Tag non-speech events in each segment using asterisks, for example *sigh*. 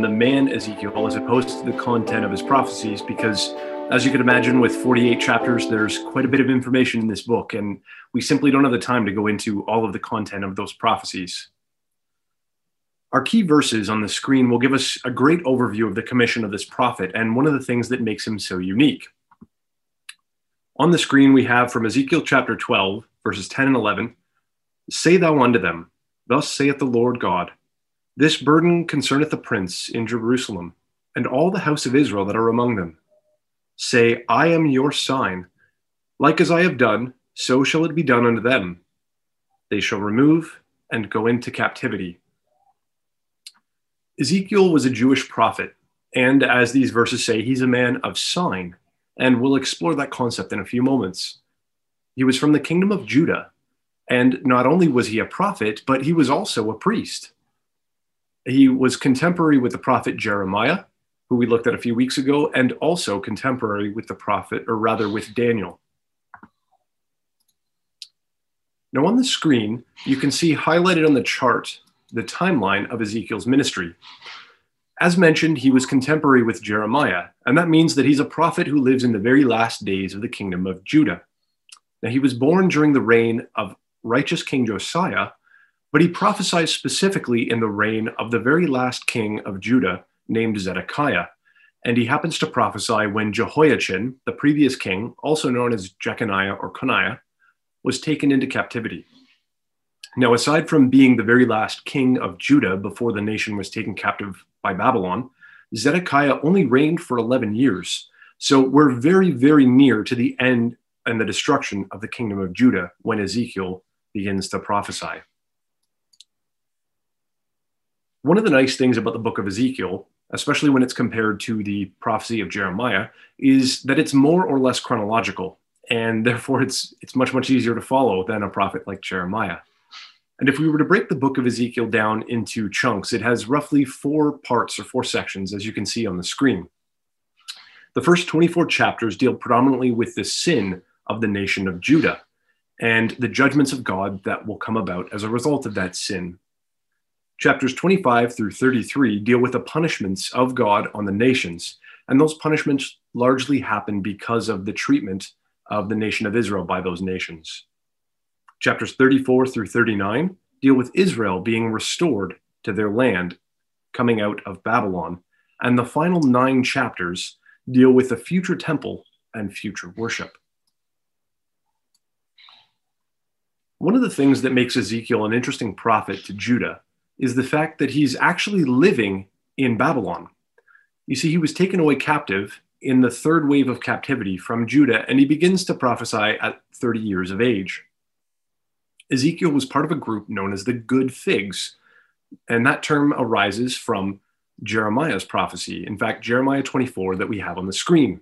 the man Ezekiel as opposed to the content of his prophecies because as you can imagine with 48 chapters there's quite a bit of information in this book and we simply don't have the time to go into all of the content of those prophecies. Our key verses on the screen will give us a great overview of the commission of this prophet and one of the things that makes him so unique. On the screen, we have from Ezekiel chapter 12, verses 10 and 11 Say thou unto them, Thus saith the Lord God, This burden concerneth the prince in Jerusalem, and all the house of Israel that are among them. Say, I am your sign. Like as I have done, so shall it be done unto them. They shall remove and go into captivity. Ezekiel was a Jewish prophet, and as these verses say, he's a man of sign, and we'll explore that concept in a few moments. He was from the kingdom of Judah, and not only was he a prophet, but he was also a priest. He was contemporary with the prophet Jeremiah, who we looked at a few weeks ago, and also contemporary with the prophet, or rather with Daniel. Now on the screen, you can see highlighted on the chart the timeline of Ezekiel's ministry. As mentioned, he was contemporary with Jeremiah, and that means that he's a prophet who lives in the very last days of the kingdom of Judah. Now, he was born during the reign of righteous King Josiah, but he prophesied specifically in the reign of the very last king of Judah named Zedekiah. And he happens to prophesy when Jehoiachin, the previous king, also known as Jeconiah or Coniah, was taken into captivity. Now, aside from being the very last king of Judah before the nation was taken captive by Babylon, Zedekiah only reigned for 11 years. So we're very, very near to the end and the destruction of the kingdom of Judah when Ezekiel begins to prophesy. One of the nice things about the book of Ezekiel, especially when it's compared to the prophecy of Jeremiah, is that it's more or less chronological, and *laughs* therefore it's, it's much, much easier to follow than a prophet like Jeremiah. And if we were to break the book of Ezekiel down into chunks, it has roughly four parts or four sections, as you can see on the screen. The first 24 chapters deal predominantly with the sin of the nation of Judah and the judgments of God that will come about as a result of that sin. Chapters 25 through 33 deal with the punishments of God on the nations, and those punishments largely happen because of the treatment of the nation of Israel by those nations. Chapters 34 through 39 deal with Israel being restored to their land coming out of Babylon. And the final nine chapters deal with the future temple and future worship. One of the things that makes Ezekiel an interesting prophet to Judah is the fact that he's actually living in Babylon. You see, he was taken away captive in the third wave of captivity from Judah, and he begins to prophesy at 30 years of age. Ezekiel was part of a group known as the Good Figs, and that term arises from Jeremiah's prophecy. In fact, Jeremiah 24 that we have on the screen.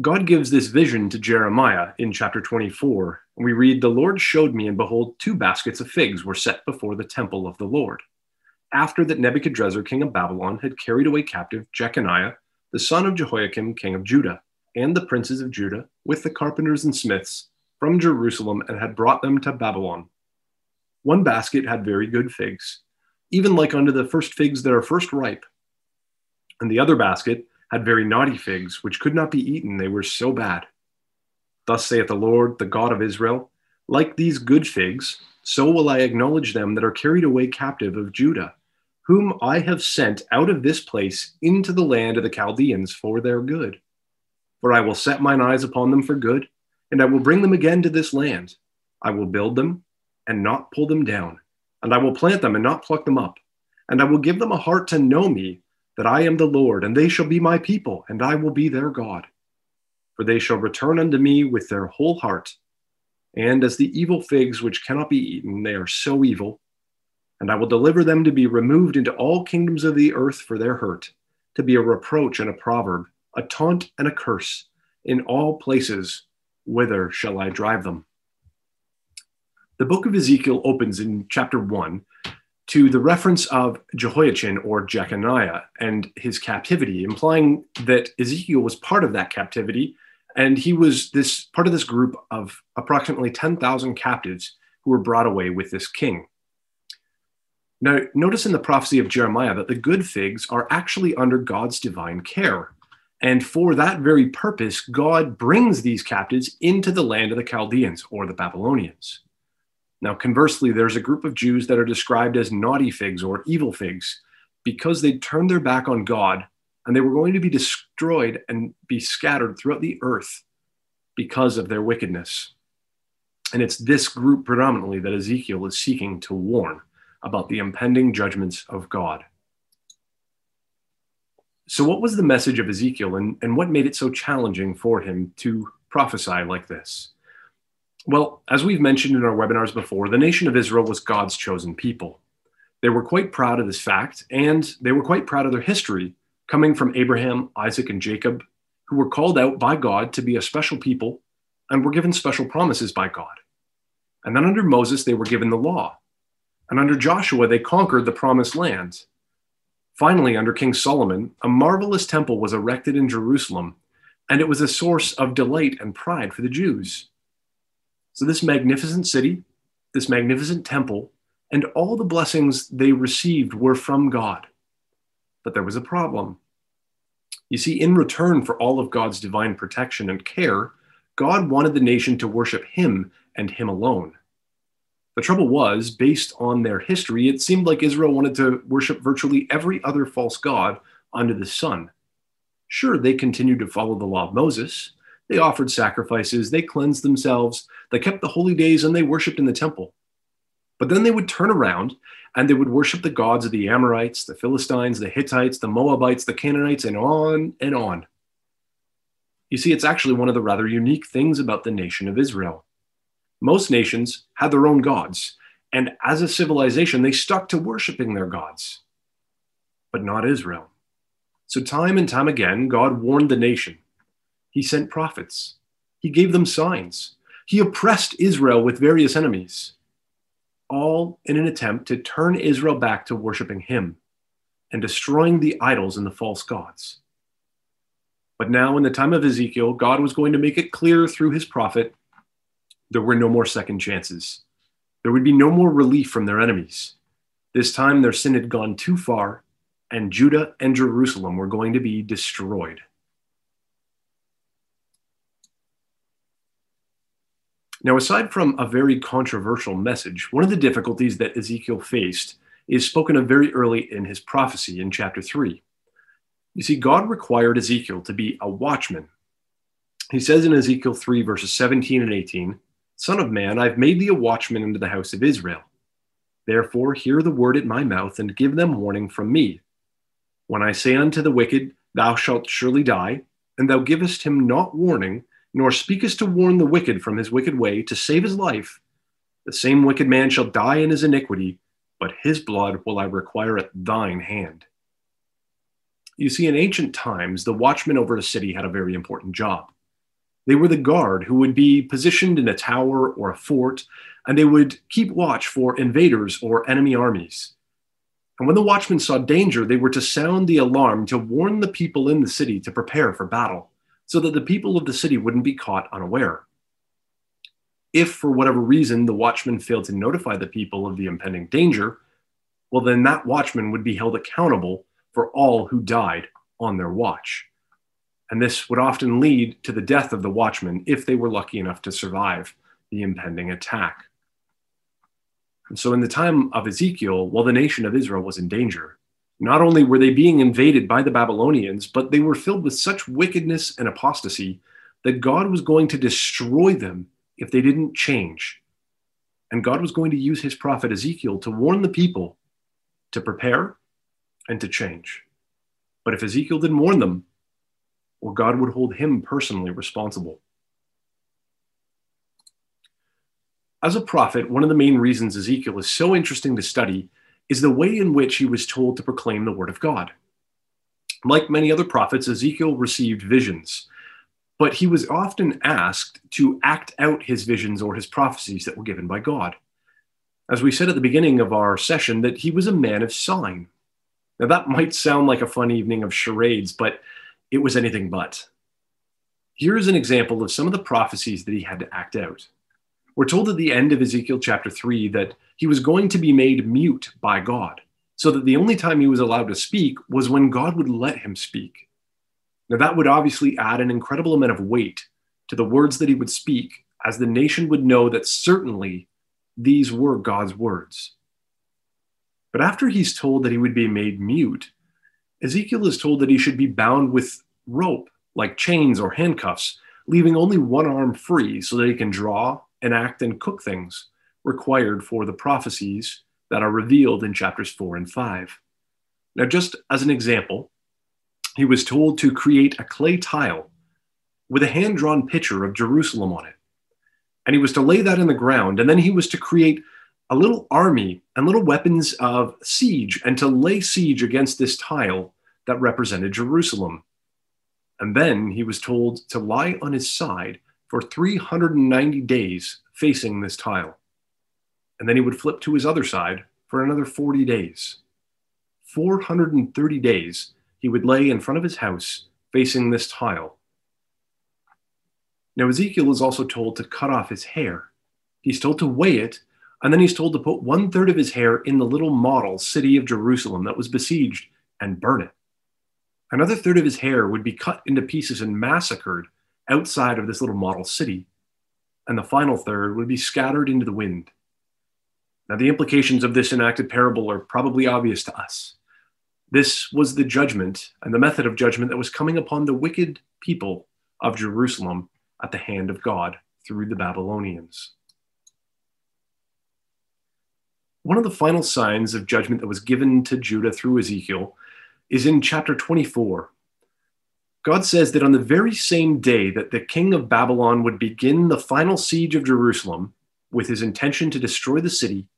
God gives this vision to Jeremiah in chapter 24. We read, The Lord showed me, and behold, two baskets of figs were set before the temple of the Lord. After that Nebuchadrezzar, king of Babylon, had carried away captive Jeconiah, the son of Jehoiakim, king of Judah, and the princes of Judah, with the carpenters and smiths, from Jerusalem and had brought them to Babylon. One basket had very good figs, even like unto the first figs that are first ripe. And the other basket had very naughty figs, which could not be eaten, they were so bad. Thus saith the Lord, the God of Israel Like these good figs, so will I acknowledge them that are carried away captive of Judah, whom I have sent out of this place into the land of the Chaldeans for their good. For I will set mine eyes upon them for good and I will bring them again to this land. I will build them and not pull them down, and I will plant them and not pluck them up. And I will give them a heart to know me, that I am the Lord, and they shall be my people, and I will be their God. For they shall return unto me with their whole heart. And as the evil figs which cannot be eaten, they are so evil. And I will deliver them to be removed into all kingdoms of the earth for their hurt, to be a reproach and a proverb, a taunt and a curse in all places whither shall I drive them? The book of Ezekiel opens in chapter one to the reference of Jehoiachin or Jeconiah and his captivity, implying that Ezekiel was part of that captivity. And he was this part of this group of approximately 10,000 captives who were brought away with this king. Now, notice in the prophecy of Jeremiah that the good figs are actually under God's divine care. And for that very purpose, God brings these captives into the land of the Chaldeans or the Babylonians. Now, conversely, there's a group of Jews that are described as naughty figs or evil figs because they turned their back on God and they were going to be destroyed and be scattered throughout the earth because of their wickedness. And it's this group predominantly that Ezekiel is seeking to warn about the impending judgments of God. So, what was the message of Ezekiel and, and what made it so challenging for him to prophesy like this? Well, as we've mentioned in our webinars before, the nation of Israel was God's chosen people. They were quite proud of this fact, and they were quite proud of their history, coming from Abraham, Isaac, and Jacob, who were called out by God to be a special people and were given special promises by God. And then under Moses, they were given the law. And under Joshua, they conquered the promised land. Finally, under King Solomon, a marvelous temple was erected in Jerusalem, and it was a source of delight and pride for the Jews. So, this magnificent city, this magnificent temple, and all the blessings they received were from God. But there was a problem. You see, in return for all of God's divine protection and care, God wanted the nation to worship Him and Him alone. The trouble was, based on their history, it seemed like Israel wanted to worship virtually every other false god under the sun. Sure, they continued to follow the law of Moses. They offered sacrifices, they cleansed themselves, they kept the holy days, and they worshiped in the temple. But then they would turn around and they would worship the gods of the Amorites, the Philistines, the Hittites, the Moabites, the Canaanites, and on and on. You see, it's actually one of the rather unique things about the nation of Israel most nations had their own gods, and as a civilization, they stuck to worshiping their gods, but not Israel. So, time and time again, God warned the nation. He sent prophets, He gave them signs, He oppressed Israel with various enemies, all in an attempt to turn Israel back to worshiping Him and destroying the idols and the false gods. But now, in the time of Ezekiel, God was going to make it clear through his prophet there were no more second chances. There would be no more relief from their enemies. This time, their sin had gone too far, and Judah and Jerusalem were going to be destroyed. Now, aside from a very controversial message, one of the difficulties that Ezekiel faced is spoken of very early in his prophecy in chapter 3. You see, God required Ezekiel to be a watchman. He says in Ezekiel 3, verses 17 and 18, Son of man, I've made thee a watchman unto the house of Israel. Therefore, hear the word at my mouth, and give them warning from me. When I say unto the wicked, Thou shalt surely die, and thou givest him not warning, nor speakest to warn the wicked from his wicked way to save his life, the same wicked man shall die in his iniquity, but his blood will I require at thine hand. You see, in ancient times, the watchman over a city had a very important job. They were the guard who would be positioned in a tower or a fort, and they would keep watch for invaders or enemy armies. And when the watchmen saw danger, they were to sound the alarm to warn the people in the city to prepare for battle, so that the people of the city wouldn't be caught unaware. If, for whatever reason, the watchman failed to notify the people of the impending danger, well, then that watchman would be held accountable for all who died on their watch and this would often lead to the death of the watchman if they were lucky enough to survive the impending attack. And so, in the time of Ezekiel, while the nation of Israel was in danger, not only were they being invaded by the Babylonians, but they were filled with such wickedness and apostasy that God was going to destroy them if they didn't change. And God was going to use his prophet Ezekiel to warn the people to prepare and to change. But if Ezekiel didn't warn them, well, God would hold him personally responsible. As a prophet, one of the main reasons Ezekiel is so interesting to study is the way in which he was told to proclaim the word of God. Like many other prophets, Ezekiel received visions, but he was often asked to act out his visions or his prophecies that were given by God. As we said at the beginning of our session, that he was a man of sign. Now, that might sound like a fun evening of charades, but it was anything but. Here's an example of some of the prophecies that he had to act out. We're told at the end of Ezekiel chapter 3 that he was going to be made mute by God, so that the only time he was allowed to speak was when God would let him speak. Now, that would obviously add an incredible amount of weight to the words that he would speak, as the nation would know that certainly these were God's words. But after he's told that he would be made mute, Ezekiel is told that he should be bound with rope, like chains or handcuffs, leaving only one arm free so that he can draw, enact, and cook things required for the prophecies that are revealed in chapters 4 and 5. Now, just as an example, he was told to create a clay tile with a hand drawn picture of Jerusalem on it. And he was to lay that in the ground, and then he was to create a little army and little weapons of siege and to lay siege against this tile that represented Jerusalem. And then he was told to lie on his side for 390 days facing this tile. And then he would flip to his other side for another 40 days. 430 days he would lay in front of his house facing this tile. Now, Ezekiel is also told to cut off his hair. He's told to weigh it, and then he's told to put one third of his hair in the little model city of Jerusalem that was besieged and burn it. Another third of his hair would be cut into pieces and massacred outside of this little model city, and the final third would be scattered into the wind. Now, the implications of this enacted parable are probably obvious to us. This was the judgment and the method of judgment that was coming upon the wicked people of Jerusalem at the hand of God through the Babylonians. One of the final signs of judgment that was given to Judah through Ezekiel is in chapter 24. God says that on the very same day that the king of Babylon would begin the final siege of Jerusalem with his intention to destroy the city,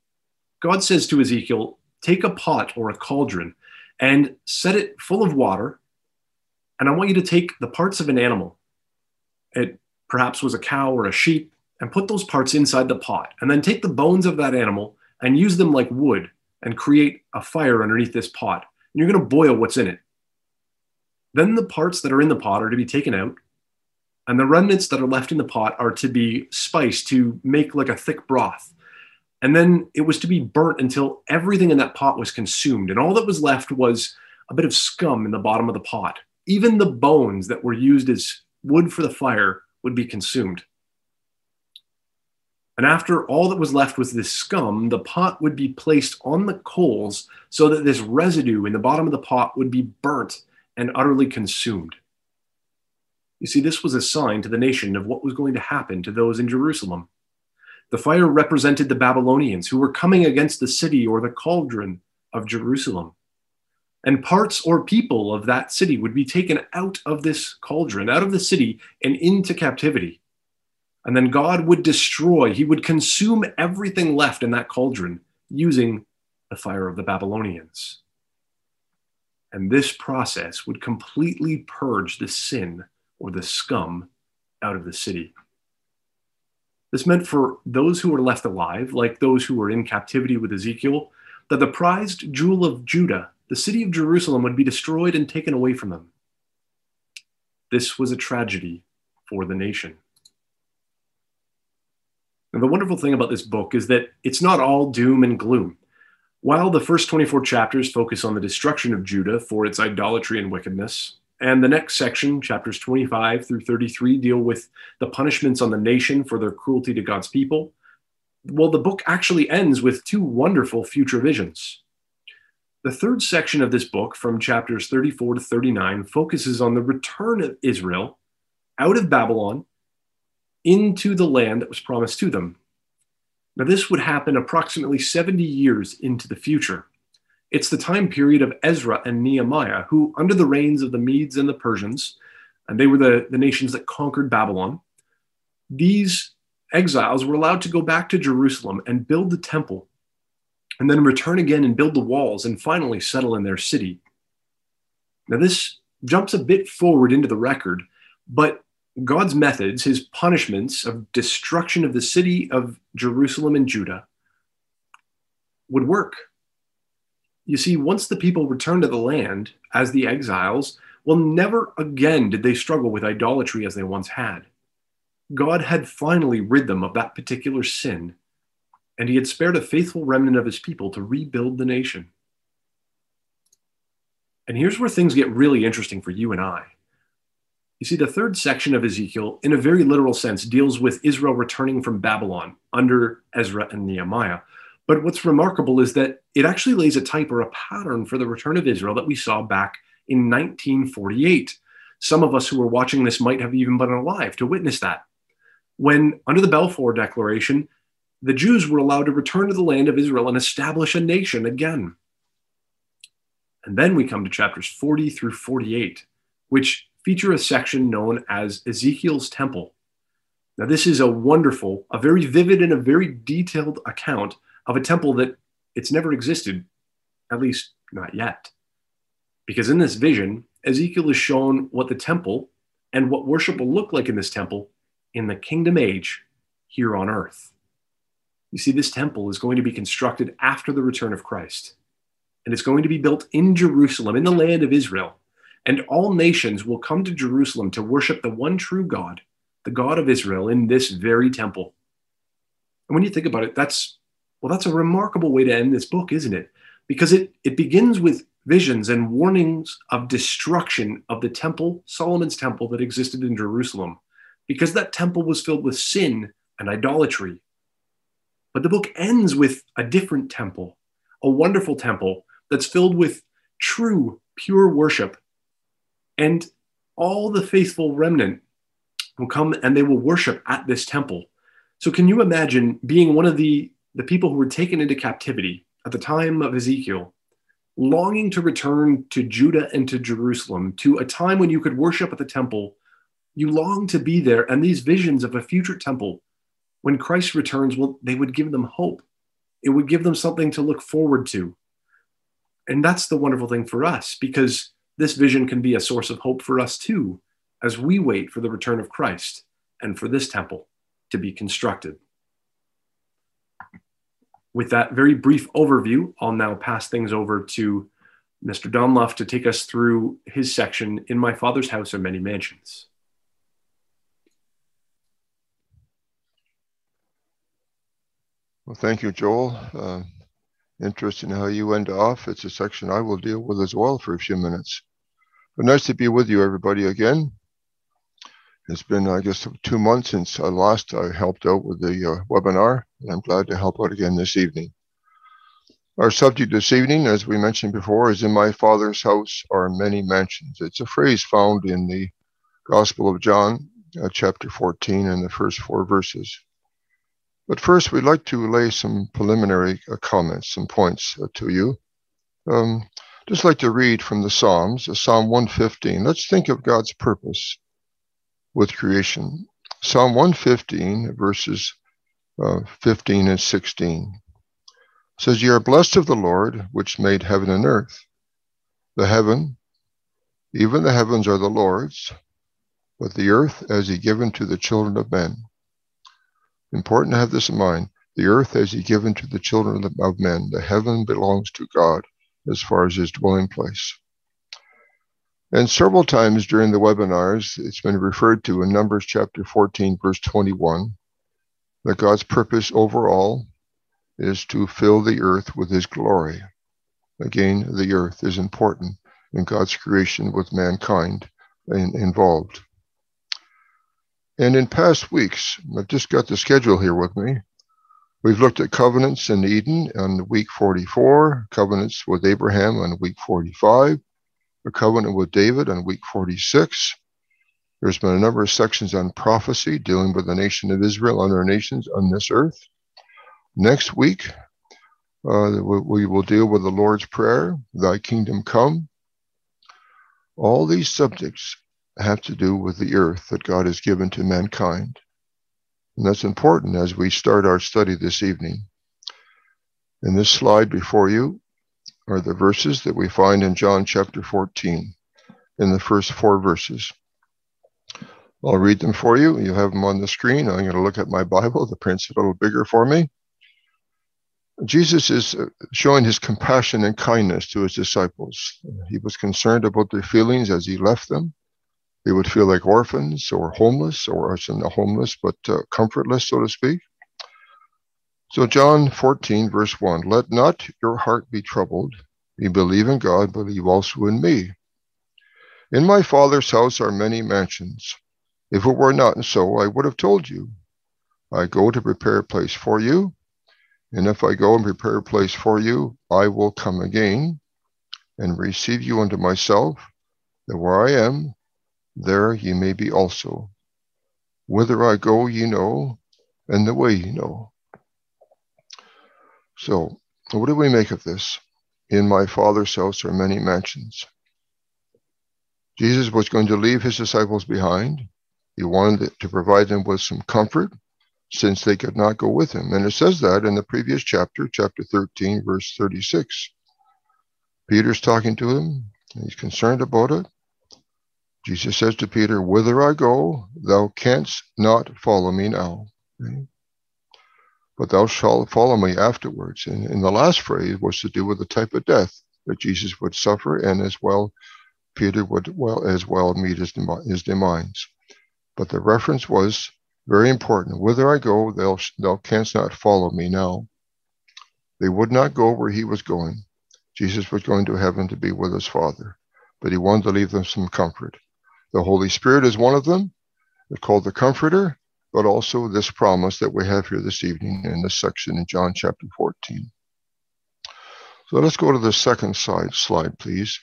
God says to Ezekiel, Take a pot or a cauldron and set it full of water. And I want you to take the parts of an animal. It perhaps was a cow or a sheep, and put those parts inside the pot. And then take the bones of that animal and use them like wood and create a fire underneath this pot. And you're going to boil what's in it. Then the parts that are in the pot are to be taken out, and the remnants that are left in the pot are to be spiced to make like a thick broth. And then it was to be burnt until everything in that pot was consumed. And all that was left was a bit of scum in the bottom of the pot. Even the bones that were used as wood for the fire would be consumed. And after all that was left was this scum, the pot would be placed on the coals so that this residue in the bottom of the pot would be burnt and utterly consumed. You see, this was a sign to the nation of what was going to happen to those in Jerusalem. The fire represented the Babylonians who were coming against the city or the cauldron of Jerusalem. And parts or people of that city would be taken out of this cauldron, out of the city, and into captivity. And then God would destroy, he would consume everything left in that cauldron using the fire of the Babylonians. And this process would completely purge the sin or the scum out of the city. This meant for those who were left alive, like those who were in captivity with Ezekiel, that the prized jewel of Judah, the city of Jerusalem, would be destroyed and taken away from them. This was a tragedy for the nation. And the wonderful thing about this book is that it's not all doom and gloom. While the first 24 chapters focus on the destruction of Judah for its idolatry and wickedness, and the next section, chapters 25 through 33, deal with the punishments on the nation for their cruelty to God's people. Well, the book actually ends with two wonderful future visions. The third section of this book, from chapters 34 to 39, focuses on the return of Israel out of Babylon into the land that was promised to them. Now, this would happen approximately 70 years into the future. It's the time period of Ezra and Nehemiah, who, under the reigns of the Medes and the Persians, and they were the, the nations that conquered Babylon, these exiles were allowed to go back to Jerusalem and build the temple, and then return again and build the walls, and finally settle in their city. Now, this jumps a bit forward into the record, but God's methods, his punishments of destruction of the city of Jerusalem and Judah, would work you see, once the people returned to the land as the exiles, well, never again did they struggle with idolatry as they once had. God had finally rid them of that particular sin, and he had spared a faithful remnant of his people to rebuild the nation. And here's where things get really interesting for you and I. You see, the third section of Ezekiel, in a very literal sense, deals with Israel returning from Babylon under Ezra and Nehemiah. But what's remarkable is that it actually lays a type or a pattern for the return of Israel that we saw back in 1948. Some of us who were watching this might have even been alive to witness that. When, under the Balfour Declaration, the Jews were allowed to return to the land of Israel and establish a nation again. And then we come to chapters 40 through 48, which feature a section known as Ezekiel's Temple. Now, this is a wonderful, a very vivid, and a very detailed account of a temple that it's never existed, at least not yet. Because in this vision, Ezekiel is shown what the temple and what worship will look like in this temple in the kingdom age here on earth. You see, this temple is going to be constructed after the return of Christ and it's going to be built in Jerusalem, in the land of Israel. And all nations will come to Jerusalem to worship the one true God, the God of Israel, in this very temple. And when you think about it, that's well, that's a remarkable way to end this book, isn't it? Because it, it begins with visions and warnings of destruction of the temple, Solomon's temple that existed in Jerusalem, because that temple was filled with sin and idolatry. But the book ends with a different temple, a wonderful temple that's filled with true, pure worship. And all the faithful remnant will come and they will worship at this temple. So, can you imagine being one of the, the people who were taken into captivity at the time of Ezekiel, longing to return to Judah and to Jerusalem, to a time when you could worship at the temple? You long to be there, and these visions of a future temple, when Christ returns, will they would give them hope. It would give them something to look forward to. And that's the wonderful thing for us because this vision can be a source of hope for us too as we wait for the return of Christ and for this temple to be constructed. With that very brief overview, I'll now pass things over to Mr. Donloff to take us through his section in My Father's House are Many Mansions. Well, thank you, Joel. Uh, interesting how you went off. It's a section I will deal with as well for a few minutes. But nice to be with you, everybody, again. It's been, I guess, two months since I last I helped out with the uh, webinar, and I'm glad to help out again this evening. Our subject this evening, as we mentioned before, is In My Father's house are many mansions. It's a phrase found in the Gospel of John, uh, chapter 14, and the first four verses. But first, we'd like to lay some preliminary uh, comments, some points uh, to you. Um, just like to read from the Psalms, uh, Psalm 115. Let's think of God's purpose with creation. Psalm 115, verses uh, 15 and 16 says, Ye are blessed of the Lord, which made heaven and earth. The heaven, even the heavens are the Lord's, but the earth as he given to the children of men. Important to have this in mind. The earth has he given to the children of men. The heaven belongs to God as far as his dwelling place. And several times during the webinars, it's been referred to in Numbers chapter 14, verse 21, that God's purpose overall is to fill the earth with his glory. Again, the earth is important in God's creation with mankind involved. And in past weeks, I've just got the schedule here with me. We've looked at covenants in Eden on week 44, covenants with Abraham on week 45, a covenant with David on week 46. There's been a number of sections on prophecy dealing with the nation of Israel, and other nations on this earth. Next week, uh, we will deal with the Lord's Prayer, Thy kingdom come. All these subjects have to do with the earth that God has given to mankind. And that's important as we start our study this evening. In this slide before you are the verses that we find in John chapter 14, in the first four verses. I'll read them for you. You have them on the screen. I'm going to look at my Bible. The print's a little bigger for me. Jesus is uh, showing his compassion and kindness to his disciples. He was concerned about their feelings as he left them. They would feel like orphans or homeless, or as in the homeless, but uh, comfortless, so to speak. So, John 14, verse 1 Let not your heart be troubled. You believe in God, believe also in me. In my Father's house are many mansions. If it were not so, I would have told you. I go to prepare a place for you. And if I go and prepare a place for you, I will come again and receive you unto myself, that where I am, there ye may be also. Whither I go, ye know, and the way ye know. So, what do we make of this? In my Father's house are many mansions. Jesus was going to leave his disciples behind. He wanted to provide them with some comfort since they could not go with him. And it says that in the previous chapter, chapter 13, verse 36. Peter's talking to him. He's concerned about it. Jesus says to Peter, Whither I go, thou canst not follow me now. But thou shalt follow me afterwards. And, and the last phrase was to do with the type of death that Jesus would suffer, and as well, Peter would well as well meet his, his demise. But the reference was very important. Whither I go, thou, thou canst not follow me now. They would not go where he was going. Jesus was going to heaven to be with his Father, but he wanted to leave them some comfort. The Holy Spirit is one of them. Called the Comforter, but also this promise that we have here this evening in this section in John chapter 14. So let's go to the second slide, slide please.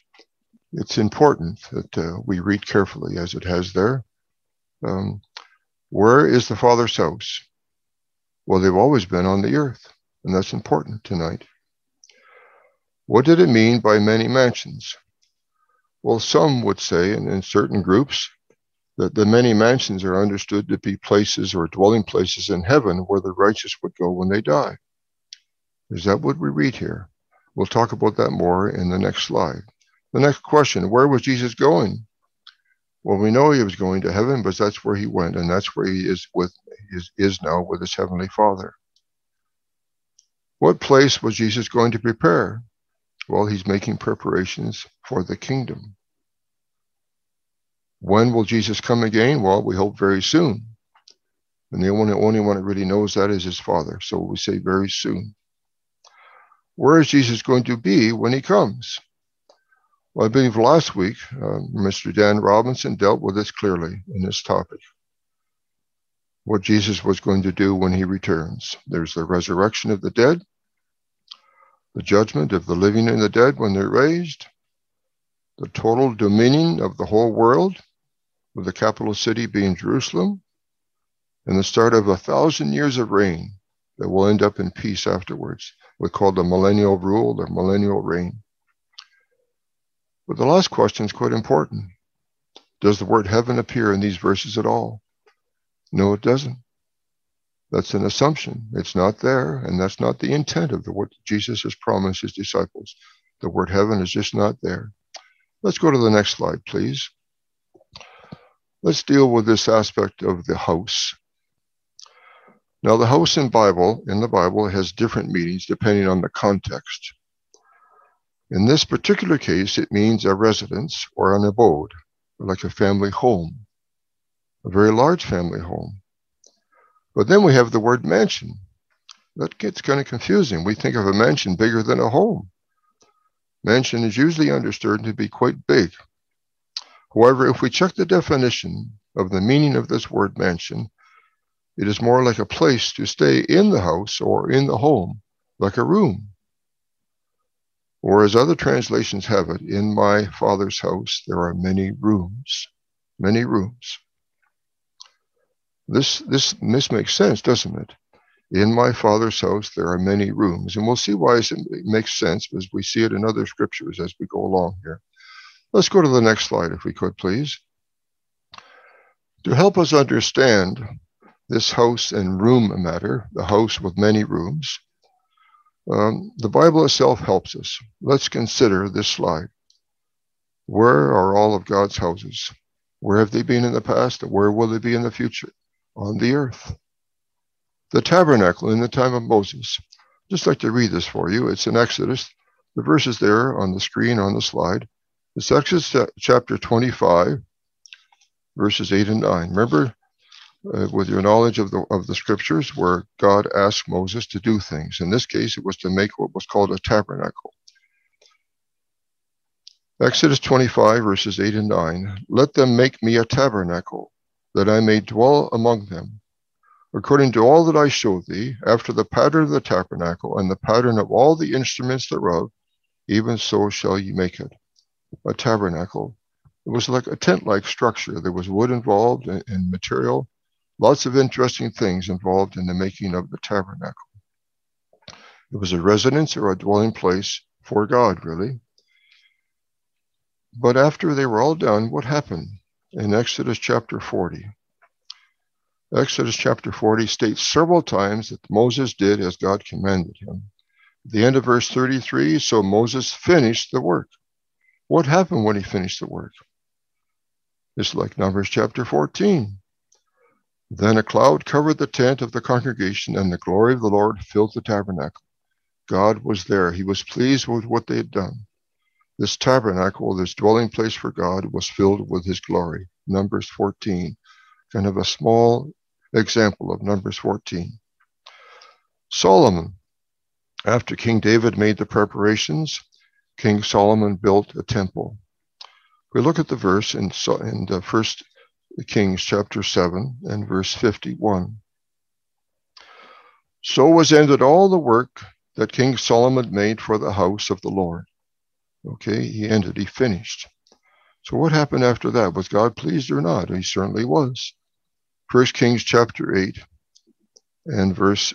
It's important that uh, we read carefully as it has there. Um, where is the Father's house? Well, they've always been on the earth, and that's important tonight. What did it mean by many mansions? Well, some would say, and in certain groups, that the many mansions are understood to be places or dwelling places in heaven where the righteous would go when they die. Is that what we read here? We'll talk about that more in the next slide. The next question Where was Jesus going? Well, we know he was going to heaven, but that's where he went, and that's where he is with is, is now with his heavenly Father. What place was Jesus going to prepare? Well, he's making preparations for the kingdom. When will Jesus come again? Well, we hope very soon. And the only, only one that really knows that is his Father. So we say very soon. Where is Jesus going to be when he comes? Well, I believe last week, uh, Mr. Dan Robinson dealt with this clearly in this topic. What Jesus was going to do when he returns. There's the resurrection of the dead, the judgment of the living and the dead when they're raised, the total dominion of the whole world, with the capital city being Jerusalem, and the start of a thousand years of reign that will end up in peace afterwards. We call the millennial rule or millennial reign. But the last question is quite important. Does the word heaven appear in these verses at all? No, it doesn't. That's an assumption. It's not there, and that's not the intent of the, what Jesus has promised his disciples. The word heaven is just not there. Let's go to the next slide, please. Let's deal with this aspect of the house. Now, the house in Bible, in the Bible, has different meanings depending on the context. In this particular case, it means a residence or an abode, like a family home, a very large family home. But then we have the word mansion. That gets kind of confusing. We think of a mansion bigger than a home. Mansion is usually understood to be quite big. However, if we check the definition of the meaning of this word mansion, it is more like a place to stay in the house or in the home, like a room. Or as other translations have it, in my father's house there are many rooms, many rooms. This, this, this makes sense, doesn't it? In my father's house, there are many rooms. And we'll see why it makes sense as we see it in other scriptures as we go along here. Let's go to the next slide, if we could, please. To help us understand this house and room matter, the house with many rooms, um, the Bible itself helps us. Let's consider this slide. Where are all of God's houses? Where have they been in the past and where will they be in the future? On the earth. The tabernacle in the time of Moses. Just like to read this for you. It's in Exodus. The verse is there on the screen on the slide. It's Exodus chapter 25, verses 8 and 9. Remember, uh, with your knowledge of the, of the scriptures, where God asked Moses to do things. In this case, it was to make what was called a tabernacle. Exodus 25, verses 8 and 9. Let them make me a tabernacle, that I may dwell among them. According to all that I show thee, after the pattern of the tabernacle and the pattern of all the instruments thereof, even so shall ye make it. A tabernacle. It was like a tent like structure. There was wood involved and material, lots of interesting things involved in the making of the tabernacle. It was a residence or a dwelling place for God, really. But after they were all done, what happened? In Exodus chapter 40. Exodus chapter 40 states several times that Moses did as God commanded him. At the end of verse 33, so Moses finished the work. What happened when he finished the work? It's like Numbers chapter 14. Then a cloud covered the tent of the congregation, and the glory of the Lord filled the tabernacle. God was there. He was pleased with what they had done. This tabernacle, this dwelling place for God, was filled with his glory. Numbers 14, kind of a small example of Numbers 14. Solomon, after King David made the preparations, King Solomon built a temple. We look at the verse in, in the first Kings chapter 7 and verse 51. So was ended all the work that King Solomon made for the house of the Lord. Okay, he ended, he finished. So what happened after that? Was God pleased or not? He certainly was. First Kings chapter 8 and verse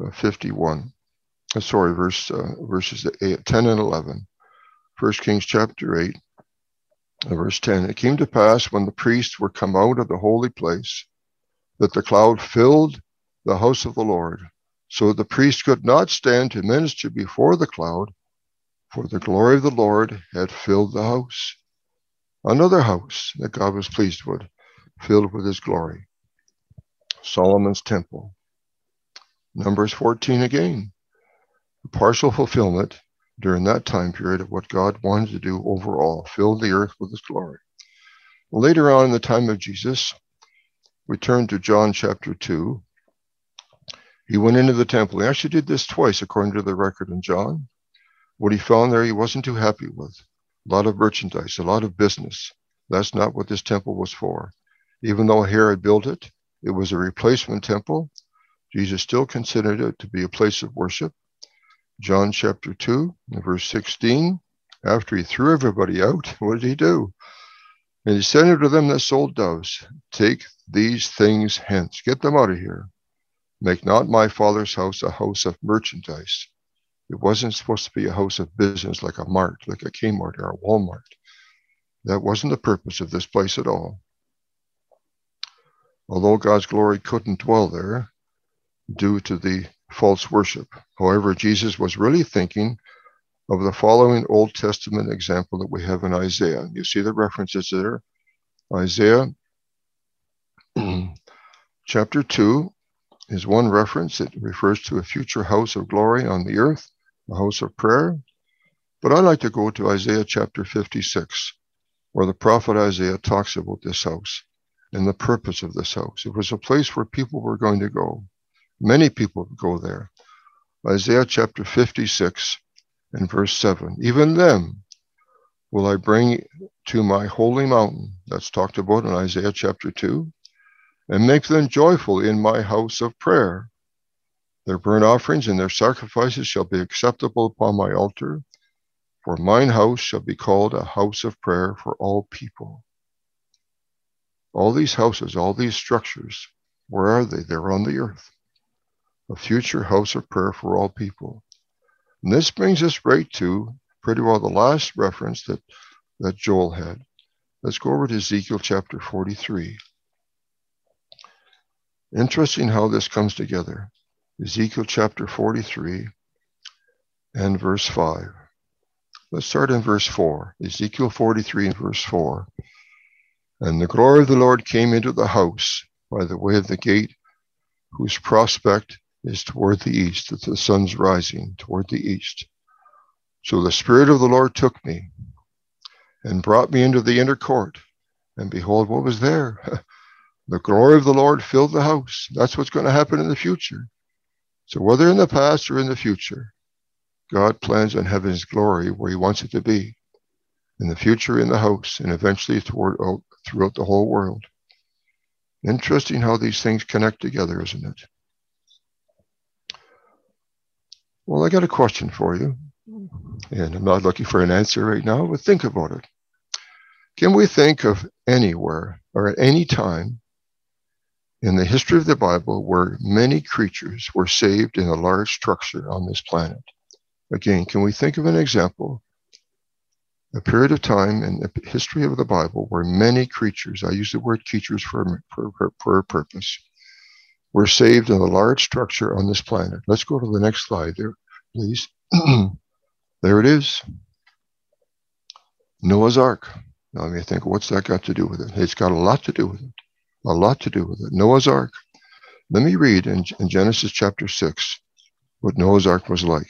uh, 51. Uh, sorry, verse uh, verses 8, 10 and 11. First Kings chapter 8, uh, verse 10. It came to pass when the priests were come out of the holy place that the cloud filled the house of the Lord. So the priest could not stand to minister before the cloud, for the glory of the Lord had filled the house. Another house that God was pleased with, filled with his glory. Solomon's temple. Numbers 14 again. A partial fulfillment during that time period of what God wanted to do overall, fill the earth with his glory. Later on in the time of Jesus, we turn to John chapter 2. He went into the temple. He actually did this twice, according to the record in John. What he found there, he wasn't too happy with. A lot of merchandise, a lot of business. That's not what this temple was for. Even though Herod built it, it was a replacement temple. Jesus still considered it to be a place of worship. John chapter 2, verse 16, after he threw everybody out, *laughs* what did he do? And he said unto them that sold doves, Take these things hence, get them out of here. Make not my father's house a house of merchandise. It wasn't supposed to be a house of business like a mart, like a Kmart or a Walmart. That wasn't the purpose of this place at all. Although God's glory couldn't dwell there due to the false worship. However, Jesus was really thinking of the following Old Testament example that we have in Isaiah. You see the references there. Isaiah *clears throat* chapter 2 is one reference. It refers to a future house of glory on the earth the house of prayer. But I like to go to Isaiah chapter 56, where the prophet Isaiah talks about this house and the purpose of this house. It was a place where people were going to go. Many people go there. Isaiah chapter 56 and verse 7. Even them will I bring to my holy mountain, that's talked about in Isaiah chapter 2, and make them joyful in my house of prayer. Their burnt offerings and their sacrifices shall be acceptable upon my altar, for mine house shall be called a house of prayer for all people. All these houses, all these structures, where are they? They're on the earth. A future house of prayer for all people. And this brings us right to pretty well the last reference that, that Joel had. Let's go over to Ezekiel chapter 43. Interesting how this comes together. Ezekiel chapter 43 and verse 5. Let's start in verse 4. Ezekiel 43 and verse 4. And the glory of the Lord came into the house by the way of the gate, whose prospect is toward the east, that the sun's rising toward the east. So the Spirit of the Lord took me and brought me into the inner court And behold, what was there? *laughs* the glory of the Lord filled the house. That's what's going to happen in the future. So, whether in the past or in the future, God plans on heaven's glory where He wants it to be in the future in the house and eventually toward, oh, throughout the whole world. Interesting how these things connect together, isn't it? Well, I got a question for you. And I'm not looking for an answer right now, but think about it. Can we think of anywhere or at any time in the history of the Bible where many creatures were saved in a large structure on this planet? Again, can we think of an example, a period of time in the history of the Bible where many creatures, I use the word creatures for, for, for, a purpose, were saved in a large structure on this planet? Let's go to the next slide there, please. *clears throat* There it is. Noah's Ark. Now you may think, what's that got to do with it? It's got a lot to do with it. A lot to do with it. Noah's Ark. Let me read in, in Genesis chapter 6 what Noah's Ark was like.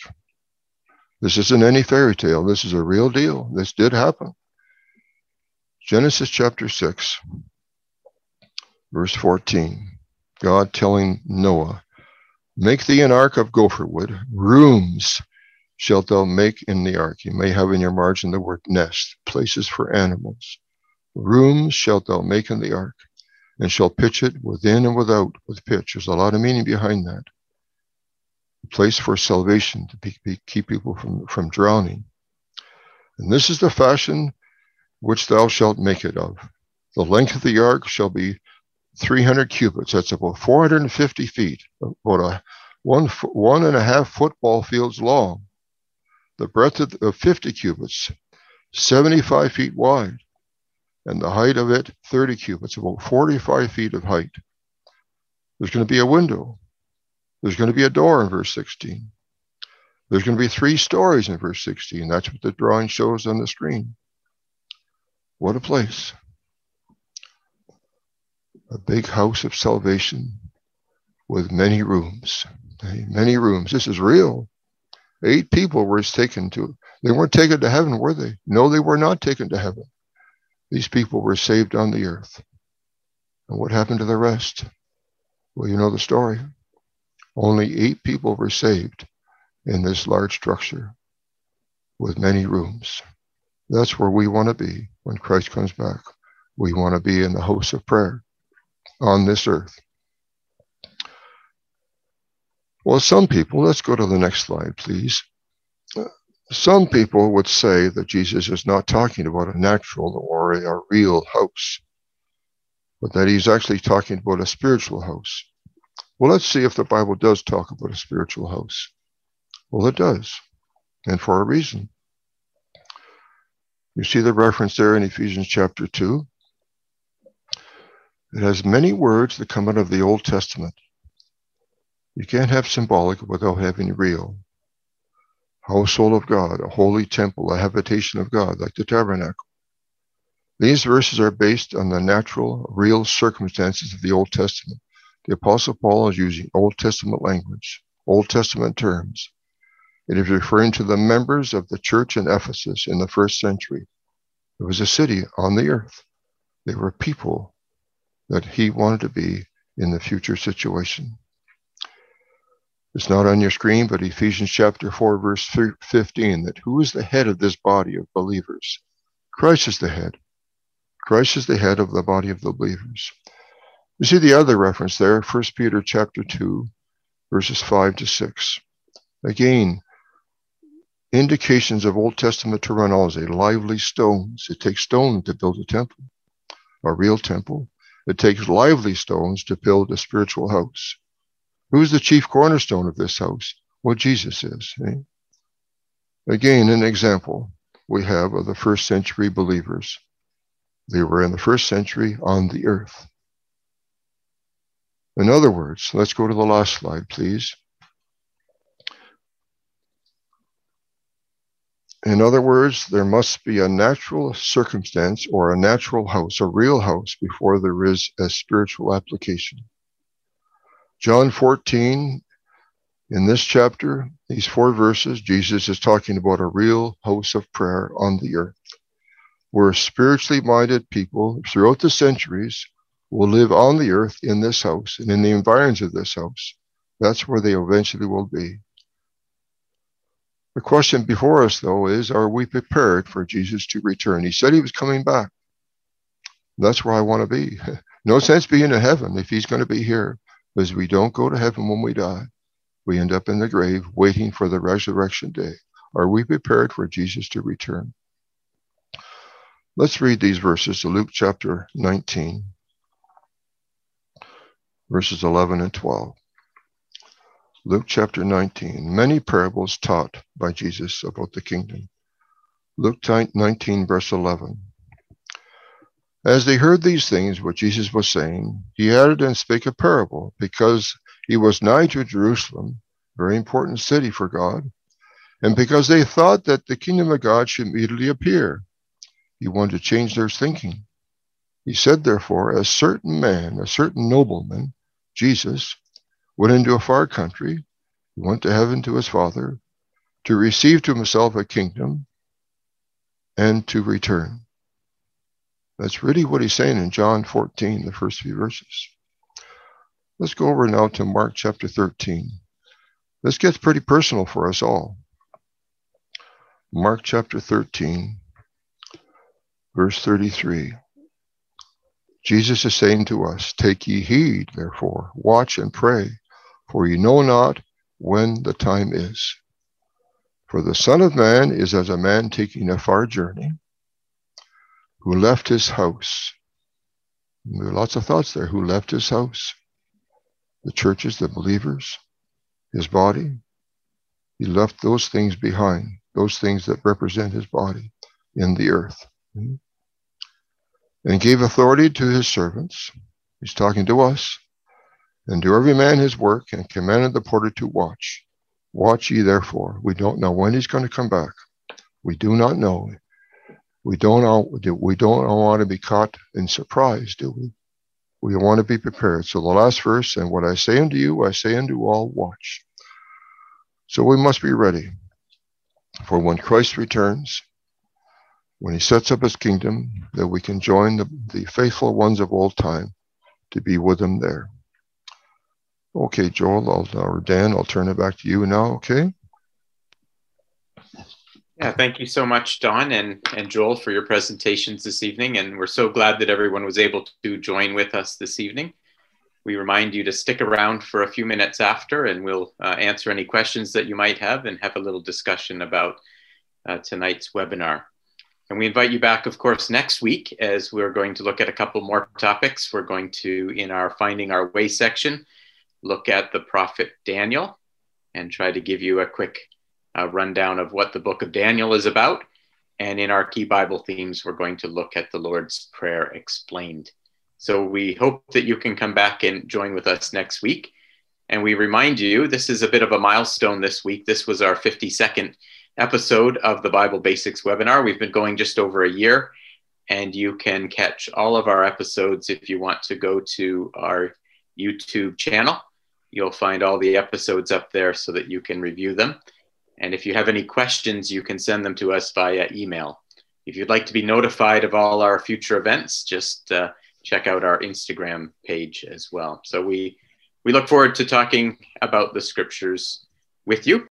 This isn't any fairy tale. This is a real deal. This did happen. Genesis chapter 6, verse 14. God telling Noah, Make thee an ark of gopher wood, rooms shalt thou make in the ark. You may have in your margin the word nest, places for animals. Rooms shalt thou make in the ark, and shall pitch it within and without with pitch. There's a lot of meaning behind that. A place for salvation to be, be, keep people from, from drowning. And this is the fashion which thou shalt make it of. The length of the ark shall be 300 cubits. That's about 450 feet, about a one, one and a half football fields long the breadth of 50 cubits, 75 feet wide, and the height of it 30 cubits, about 45 feet of height. There's going to be a window. There's going to be a door in verse 16. There's going to be three stories in verse 16. That's what the drawing shows on the screen. What a place. A big house of salvation with many rooms. Many rooms. This is real. Eight people were taken to, they weren't taken to heaven, were they? No, they were not taken to heaven. These people were saved on the earth. And what happened to the rest? Well, you know the story. Only eight people were saved in this large structure with many rooms. That's where we want to be when Christ comes back. We want to be in the house of prayer on this earth. Well, some people, let's go to the next slide, please. Some people would say that Jesus is not talking about a natural or a, real house, but that he's actually talking about a spiritual house. Well, let's see if the Bible does talk about a spiritual house. Well, it does, and for a reason. You see the reference there in Ephesians chapter 2. It has many words that come out of the Old Testament. You can't have symbolic without having real. Household of God, a holy temple, a habitation of God, like the tabernacle. These verses are based on the natural, real circumstances of the Old Testament. The Apostle Paul is using Old Testament language, Old Testament terms. It is referring to the members of the church in Ephesus in the first century. It was a city on the earth. They were people that he wanted to be in the future situation. It's not on your screen, but Ephesians chapter 4, verse 15, that who is the head of this body of believers? Christ is the head. Christ is the head of the body of the believers. You see the other reference there, 1 Peter chapter 2, verses 5 to 6. Again, indications of Old Testament terminology, lively stones. It takes stone to build a temple, a real temple. It takes lively stones to build a spiritual house. Who's the chief cornerstone of this house? Well, Jesus is. Eh? Again, an example we have of the first century believers. They were in the first century on the earth. In other words, let's go to the last slide, please. In other words, there must be a natural circumstance or a natural house, a real house, before there is a spiritual application. John 14, in this chapter, these four verses, Jesus is talking about a real house of prayer on the earth. where spiritually minded people throughout the centuries will live on the earth in this house and in the environs of this house. That's where they eventually will be. The question before us, though, is are we prepared for Jesus to return? He said he was coming back. That's where I want to be. *laughs* no sense being in heaven if he's going to be here, because we don't go to heaven when we die. We end up in the grave waiting for the resurrection day. Are we prepared for Jesus to return? Let's read these verses to Luke chapter 19, verses 11 and 12. Luke chapter 19, many parables taught by Jesus about the kingdom. Luke 19, verse 11. As they heard these things, what Jesus was saying, he added and spake a parable, because he was nigh to Jerusalem, very important city for God, and because they thought that the kingdom of God should immediately appear. He wanted to change their thinking. He said, therefore, a certain man, a certain nobleman, Jesus, went into a far country, he went to heaven to his Father, to receive to himself a kingdom and to return. That's really what he's saying in John 14, the first few verses. Let's go over now to Mark chapter 13. This gets pretty personal for us all. Mark chapter 13, verse 33. Jesus is saying to us, Take ye heed, therefore, watch and pray, for ye know not when the time is. For the Son of Man is as a man taking a far journey who left his house. There are lots of thoughts there. Who left his house? The churches, the believers, his body. He left those things behind, those things that represent his body in the earth. Hmm? And gave authority to his servants. He's talking to us. And to every man his work, and commanded the porter to watch. Watch ye therefore. We don't know when he's going to come back. We do not know. We don't all, we don't want to be caught in surprise, do we? We want to be prepared. So the last verse, and what I say unto you, I say unto all, watch. So we must be ready for when Christ returns, when he sets up his kingdom, that we can join the, the faithful ones of old time to be with him there. Okay, Joel, I'll, or Dan, I'll turn it back to you now, okay? Yeah, thank you so much, Don and, and Joel, for your presentations this evening. And we're so glad that everyone was able to join with us this evening. We remind you to stick around for a few minutes after, and we'll uh, answer any questions that you might have and have a little discussion about uh, tonight's webinar. And we invite you back, of course, next week as we're going to look at a couple more topics. We're going to, in our Finding Our Way section, look at the prophet Daniel and try to give you a quick a rundown of what the book of Daniel is about. And in our key Bible themes, we're going to look at the Lord's Prayer explained. So we hope that you can come back and join with us next week. And we remind you, this is a bit of a milestone this week. This was our 52nd episode of the Bible Basics webinar. We've been going just over a year, and you can catch all of our episodes if you want to go to our YouTube channel. You'll find all the episodes up there so that you can review them. And if you have any questions, you can send them to us via email. If you'd like to be notified of all our future events, just uh, check out our Instagram page as well. So we we look forward to talking about the scriptures with you.